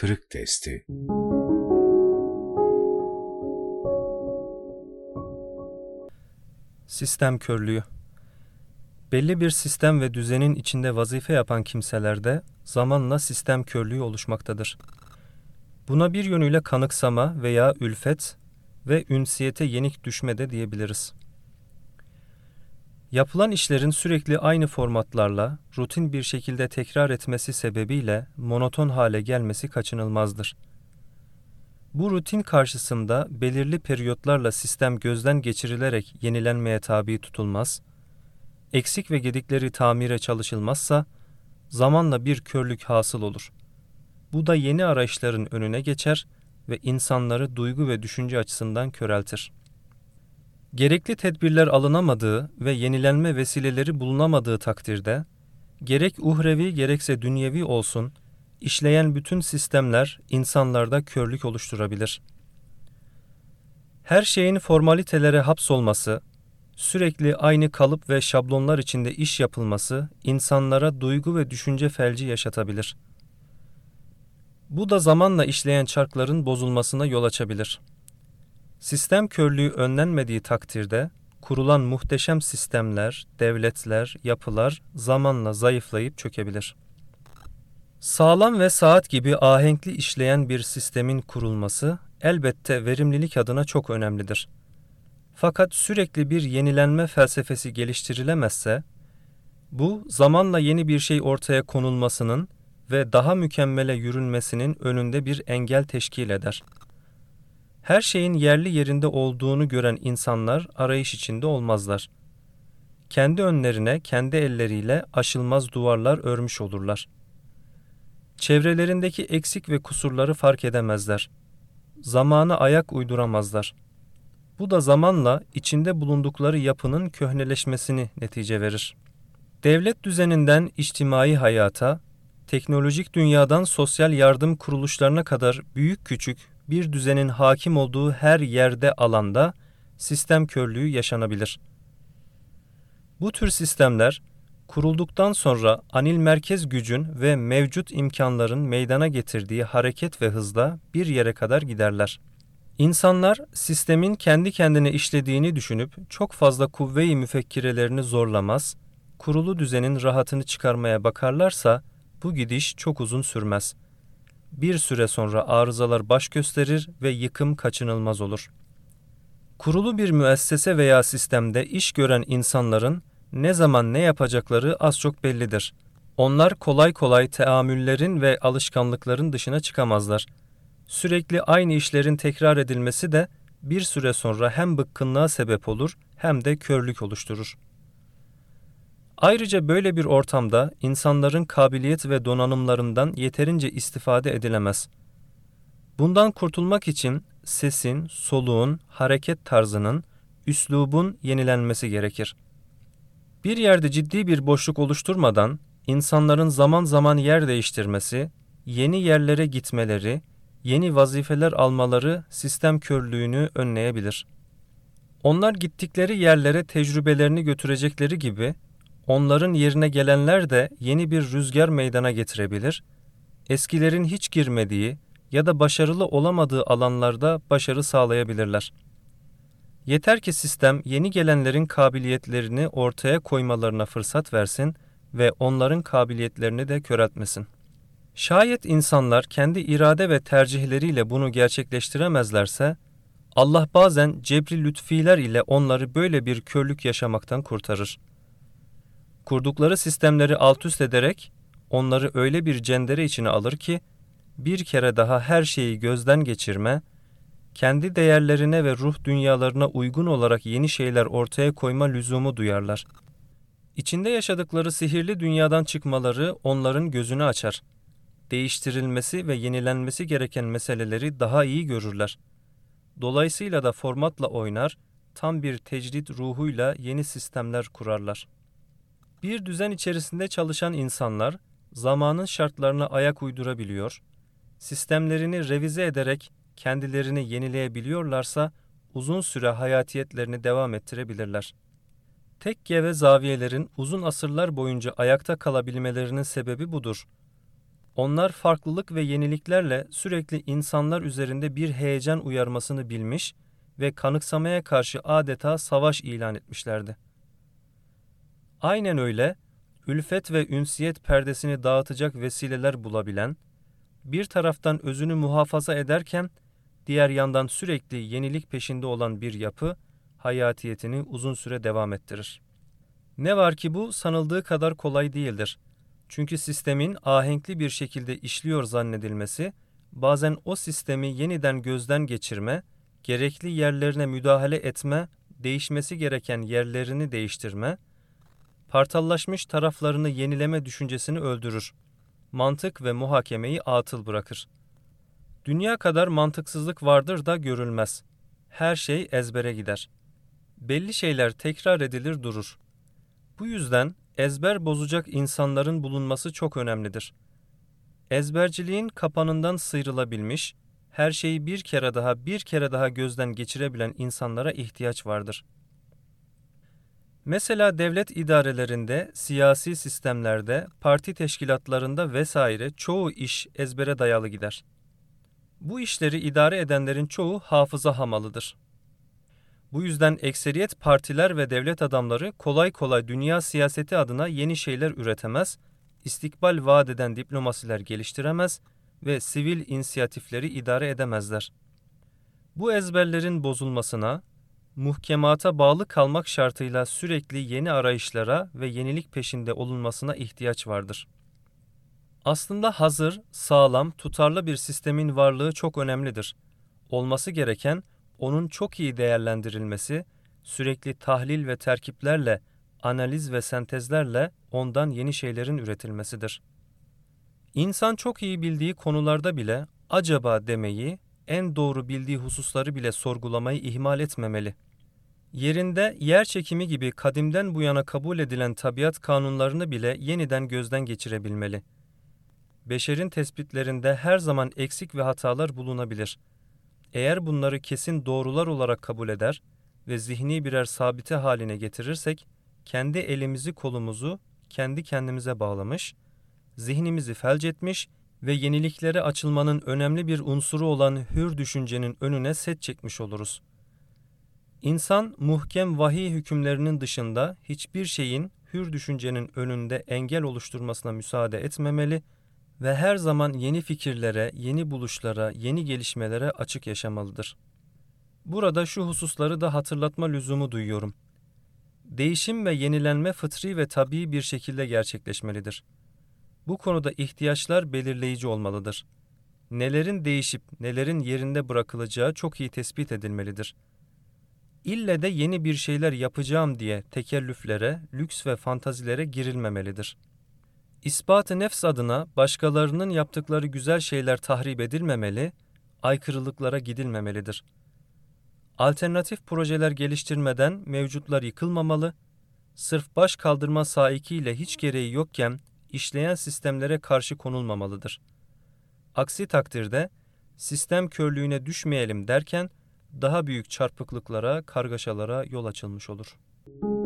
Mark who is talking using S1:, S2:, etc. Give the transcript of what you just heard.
S1: kırık testi.
S2: Sistem körlüğü Belli bir sistem ve düzenin içinde vazife yapan kimselerde zamanla sistem körlüğü oluşmaktadır. Buna bir yönüyle kanıksama veya ülfet ve ünsiyete yenik düşme de diyebiliriz. Yapılan işlerin sürekli aynı formatlarla, rutin bir şekilde tekrar etmesi sebebiyle monoton hale gelmesi kaçınılmazdır. Bu rutin karşısında belirli periyotlarla sistem gözden geçirilerek yenilenmeye tabi tutulmaz, eksik ve gedikleri tamire çalışılmazsa zamanla bir körlük hasıl olur. Bu da yeni arayışların önüne geçer ve insanları duygu ve düşünce açısından köreltir. Gerekli tedbirler alınamadığı ve yenilenme vesileleri bulunamadığı takdirde, gerek uhrevi gerekse dünyevi olsun, işleyen bütün sistemler insanlarda körlük oluşturabilir. Her şeyin formalitelere hapsolması, sürekli aynı kalıp ve şablonlar içinde iş yapılması insanlara duygu ve düşünce felci yaşatabilir. Bu da zamanla işleyen çarkların bozulmasına yol açabilir. Sistem körlüğü önlenmediği takdirde kurulan muhteşem sistemler, devletler, yapılar zamanla zayıflayıp çökebilir. Sağlam ve saat gibi ahenkli işleyen bir sistemin kurulması elbette verimlilik adına çok önemlidir. Fakat sürekli bir yenilenme felsefesi geliştirilemezse, bu zamanla yeni bir şey ortaya konulmasının ve daha mükemmele yürünmesinin önünde bir engel teşkil eder. Her şeyin yerli yerinde olduğunu gören insanlar arayış içinde olmazlar. Kendi önlerine kendi elleriyle aşılmaz duvarlar örmüş olurlar. Çevrelerindeki eksik ve kusurları fark edemezler. Zamanı ayak uyduramazlar.'' Bu da zamanla içinde bulundukları yapının köhneleşmesini netice verir. Devlet düzeninden içtimai hayata, teknolojik dünyadan sosyal yardım kuruluşlarına kadar büyük küçük bir düzenin hakim olduğu her yerde alanda sistem körlüğü yaşanabilir. Bu tür sistemler kurulduktan sonra anil merkez gücün ve mevcut imkanların meydana getirdiği hareket ve hızda bir yere kadar giderler. İnsanlar sistemin kendi kendine işlediğini düşünüp çok fazla kuvve-i müfekkirelerini zorlamaz, kurulu düzenin rahatını çıkarmaya bakarlarsa bu gidiş çok uzun sürmez. Bir süre sonra arızalar baş gösterir ve yıkım kaçınılmaz olur. Kurulu bir müessese veya sistemde iş gören insanların ne zaman ne yapacakları az çok bellidir. Onlar kolay kolay teamüllerin ve alışkanlıkların dışına çıkamazlar.'' Sürekli aynı işlerin tekrar edilmesi de bir süre sonra hem bıkkınlığa sebep olur hem de körlük oluşturur. Ayrıca böyle bir ortamda insanların kabiliyet ve donanımlarından yeterince istifade edilemez. Bundan kurtulmak için sesin, soluğun, hareket tarzının, üslubun yenilenmesi gerekir. Bir yerde ciddi bir boşluk oluşturmadan insanların zaman zaman yer değiştirmesi, yeni yerlere gitmeleri, yeni vazifeler almaları sistem körlüğünü önleyebilir. Onlar gittikleri yerlere tecrübelerini götürecekleri gibi onların yerine gelenler de yeni bir rüzgar meydana getirebilir, eskilerin hiç girmediği ya da başarılı olamadığı alanlarda başarı sağlayabilirler. Yeter ki sistem yeni gelenlerin kabiliyetlerini ortaya koymalarına fırsat versin ve onların kabiliyetlerini de köreltmesin. Şayet insanlar kendi irade ve tercihleriyle bunu gerçekleştiremezlerse, Allah bazen cebri lütfiler ile onları böyle bir körlük yaşamaktan kurtarır. Kurdukları sistemleri alt üst ederek onları öyle bir cendere içine alır ki, bir kere daha her şeyi gözden geçirme, kendi değerlerine ve ruh dünyalarına uygun olarak yeni şeyler ortaya koyma lüzumu duyarlar. İçinde yaşadıkları sihirli dünyadan çıkmaları onların gözünü açar.'' değiştirilmesi ve yenilenmesi gereken meseleleri daha iyi görürler. Dolayısıyla da formatla oynar, tam bir tecrit ruhuyla yeni sistemler kurarlar. Bir düzen içerisinde çalışan insanlar zamanın şartlarına ayak uydurabiliyor, sistemlerini revize ederek kendilerini yenileyebiliyorlarsa uzun süre hayatiyetlerini devam ettirebilirler. Tekke ve zaviyelerin uzun asırlar boyunca ayakta kalabilmelerinin sebebi budur. Onlar farklılık ve yeniliklerle sürekli insanlar üzerinde bir heyecan uyarmasını bilmiş ve kanıksamaya karşı adeta savaş ilan etmişlerdi. Aynen öyle, ülfet ve ünsiyet perdesini dağıtacak vesileler bulabilen, bir taraftan özünü muhafaza ederken, diğer yandan sürekli yenilik peşinde olan bir yapı, hayatiyetini uzun süre devam ettirir. Ne var ki bu sanıldığı kadar kolay değildir. Çünkü sistemin ahenkli bir şekilde işliyor zannedilmesi, bazen o sistemi yeniden gözden geçirme, gerekli yerlerine müdahale etme, değişmesi gereken yerlerini değiştirme, partallaşmış taraflarını yenileme düşüncesini öldürür. Mantık ve muhakemeyi atıl bırakır. Dünya kadar mantıksızlık vardır da görülmez. Her şey ezbere gider. Belli şeyler tekrar edilir durur. Bu yüzden ezber bozacak insanların bulunması çok önemlidir. Ezberciliğin kapanından sıyrılabilmiş, her şeyi bir kere daha bir kere daha gözden geçirebilen insanlara ihtiyaç vardır. Mesela devlet idarelerinde, siyasi sistemlerde, parti teşkilatlarında vesaire çoğu iş ezbere dayalı gider. Bu işleri idare edenlerin çoğu hafıza hamalıdır. Bu yüzden ekseriyet partiler ve devlet adamları kolay kolay dünya siyaseti adına yeni şeyler üretemez, istikbal vaat eden diplomasiler geliştiremez ve sivil inisiyatifleri idare edemezler. Bu ezberlerin bozulmasına, muhkemata bağlı kalmak şartıyla sürekli yeni arayışlara ve yenilik peşinde olunmasına ihtiyaç vardır. Aslında hazır, sağlam, tutarlı bir sistemin varlığı çok önemlidir. Olması gereken onun çok iyi değerlendirilmesi, sürekli tahlil ve terkiplerle, analiz ve sentezlerle ondan yeni şeylerin üretilmesidir. İnsan çok iyi bildiği konularda bile acaba demeyi, en doğru bildiği hususları bile sorgulamayı ihmal etmemeli. Yerinde yer çekimi gibi kadimden bu yana kabul edilen tabiat kanunlarını bile yeniden gözden geçirebilmeli. Beşerin tespitlerinde her zaman eksik ve hatalar bulunabilir. Eğer bunları kesin doğrular olarak kabul eder ve zihni birer sabite haline getirirsek, kendi elimizi kolumuzu kendi kendimize bağlamış, zihnimizi felç etmiş ve yeniliklere açılmanın önemli bir unsuru olan hür düşüncenin önüne set çekmiş oluruz. İnsan muhkem vahiy hükümlerinin dışında hiçbir şeyin hür düşüncenin önünde engel oluşturmasına müsaade etmemeli ve her zaman yeni fikirlere, yeni buluşlara, yeni gelişmelere açık yaşamalıdır. Burada şu hususları da hatırlatma lüzumu duyuyorum. Değişim ve yenilenme fıtri ve tabii bir şekilde gerçekleşmelidir. Bu konuda ihtiyaçlar belirleyici olmalıdır. Nelerin değişip nelerin yerinde bırakılacağı çok iyi tespit edilmelidir. İlle de yeni bir şeyler yapacağım diye tekellüflere, lüks ve fantazilere girilmemelidir.'' İspat-ı nefs adına başkalarının yaptıkları güzel şeyler tahrip edilmemeli, aykırılıklara gidilmemelidir. Alternatif projeler geliştirmeden mevcutlar yıkılmamalı, sırf baş kaldırma saikiyle hiç gereği yokken işleyen sistemlere karşı konulmamalıdır. Aksi takdirde sistem körlüğüne düşmeyelim derken daha büyük çarpıklıklara, kargaşalara yol açılmış olur.''